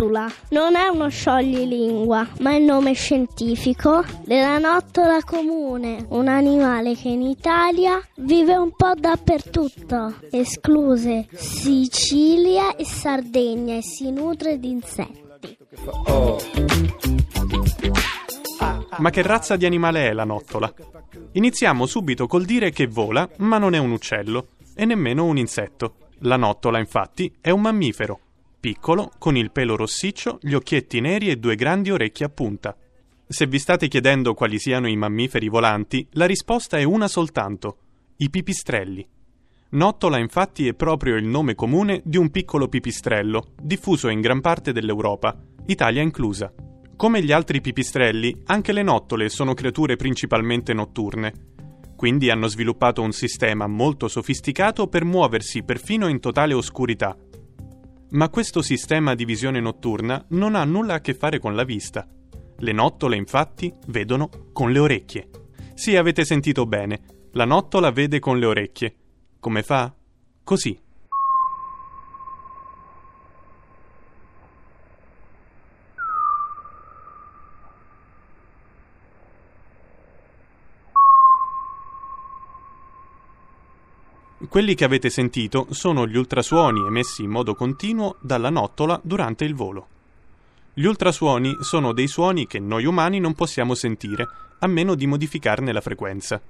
noctula non è uno scioglilingua, ma il nome scientifico della nottola comune, un animale che in Italia vive un po' dappertutto, escluse Sicilia e Sardegna e si nutre di insetti. Ma che razza di animale è la nottola? Iniziamo subito col dire che vola, ma non è un uccello e nemmeno un insetto. La nottola, infatti, è un mammifero piccolo, con il pelo rossiccio, gli occhietti neri e due grandi orecchie a punta. Se vi state chiedendo quali siano i mammiferi volanti, la risposta è una soltanto: i pipistrelli. Nottola infatti è proprio il nome comune di un piccolo pipistrello, diffuso in gran parte dell'Europa, Italia inclusa. Come gli altri pipistrelli, anche le nottole sono creature principalmente notturne. Quindi hanno sviluppato un sistema molto sofisticato per muoversi perfino in totale oscurità, ma questo sistema di visione notturna non ha nulla a che fare con la vista. Le nottole, infatti, vedono con le orecchie. Sì, avete sentito bene, la nottola vede con le orecchie. Come fa? Così. Quelli che avete sentito sono gli ultrasuoni emessi in modo continuo dalla nottola durante il volo. Gli ultrasuoni sono dei suoni che noi umani non possiamo sentire, a meno di modificarne la frequenza.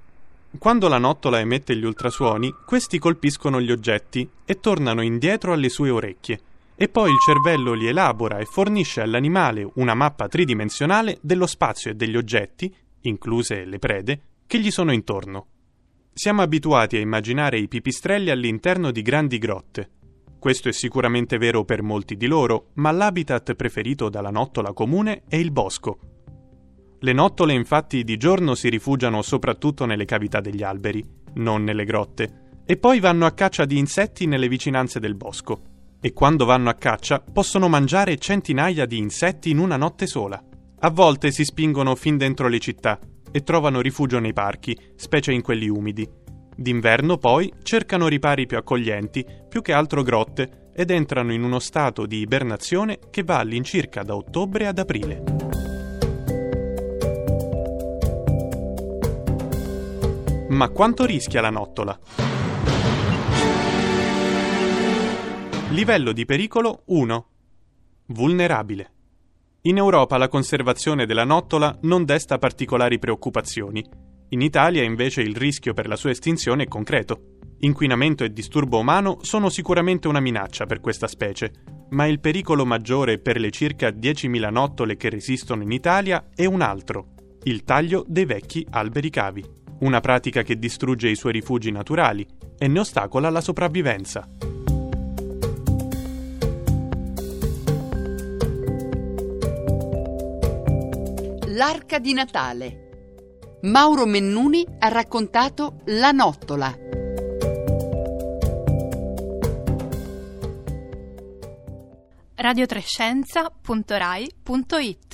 Quando la nottola emette gli ultrasuoni, questi colpiscono gli oggetti e tornano indietro alle sue orecchie, e poi il cervello li elabora e fornisce all'animale una mappa tridimensionale dello spazio e degli oggetti, incluse le prede, che gli sono intorno. Siamo abituati a immaginare i pipistrelli all'interno di grandi grotte. Questo è sicuramente vero per molti di loro, ma l'habitat preferito dalla nottola comune è il bosco. Le nottole infatti di giorno si rifugiano soprattutto nelle cavità degli alberi, non nelle grotte, e poi vanno a caccia di insetti nelle vicinanze del bosco. E quando vanno a caccia possono mangiare centinaia di insetti in una notte sola. A volte si spingono fin dentro le città, e trovano rifugio nei parchi, specie in quelli umidi. D'inverno poi cercano ripari più accoglienti, più che altro grotte, ed entrano in uno stato di ibernazione che va all'incirca da ottobre ad aprile. Ma quanto rischia la nottola? Livello di pericolo 1. Vulnerabile. In Europa la conservazione della nottola non desta particolari preoccupazioni. In Italia invece il rischio per la sua estinzione è concreto. Inquinamento e disturbo umano sono sicuramente una minaccia per questa specie, ma il pericolo maggiore per le circa 10.000 nottole che resistono in Italia è un altro, il taglio dei vecchi alberi cavi, una pratica che distrugge i suoi rifugi naturali e ne ostacola la sopravvivenza. L'arca di Natale. Mauro Mennuni ha raccontato La nottola. radiotrescienza.rai.it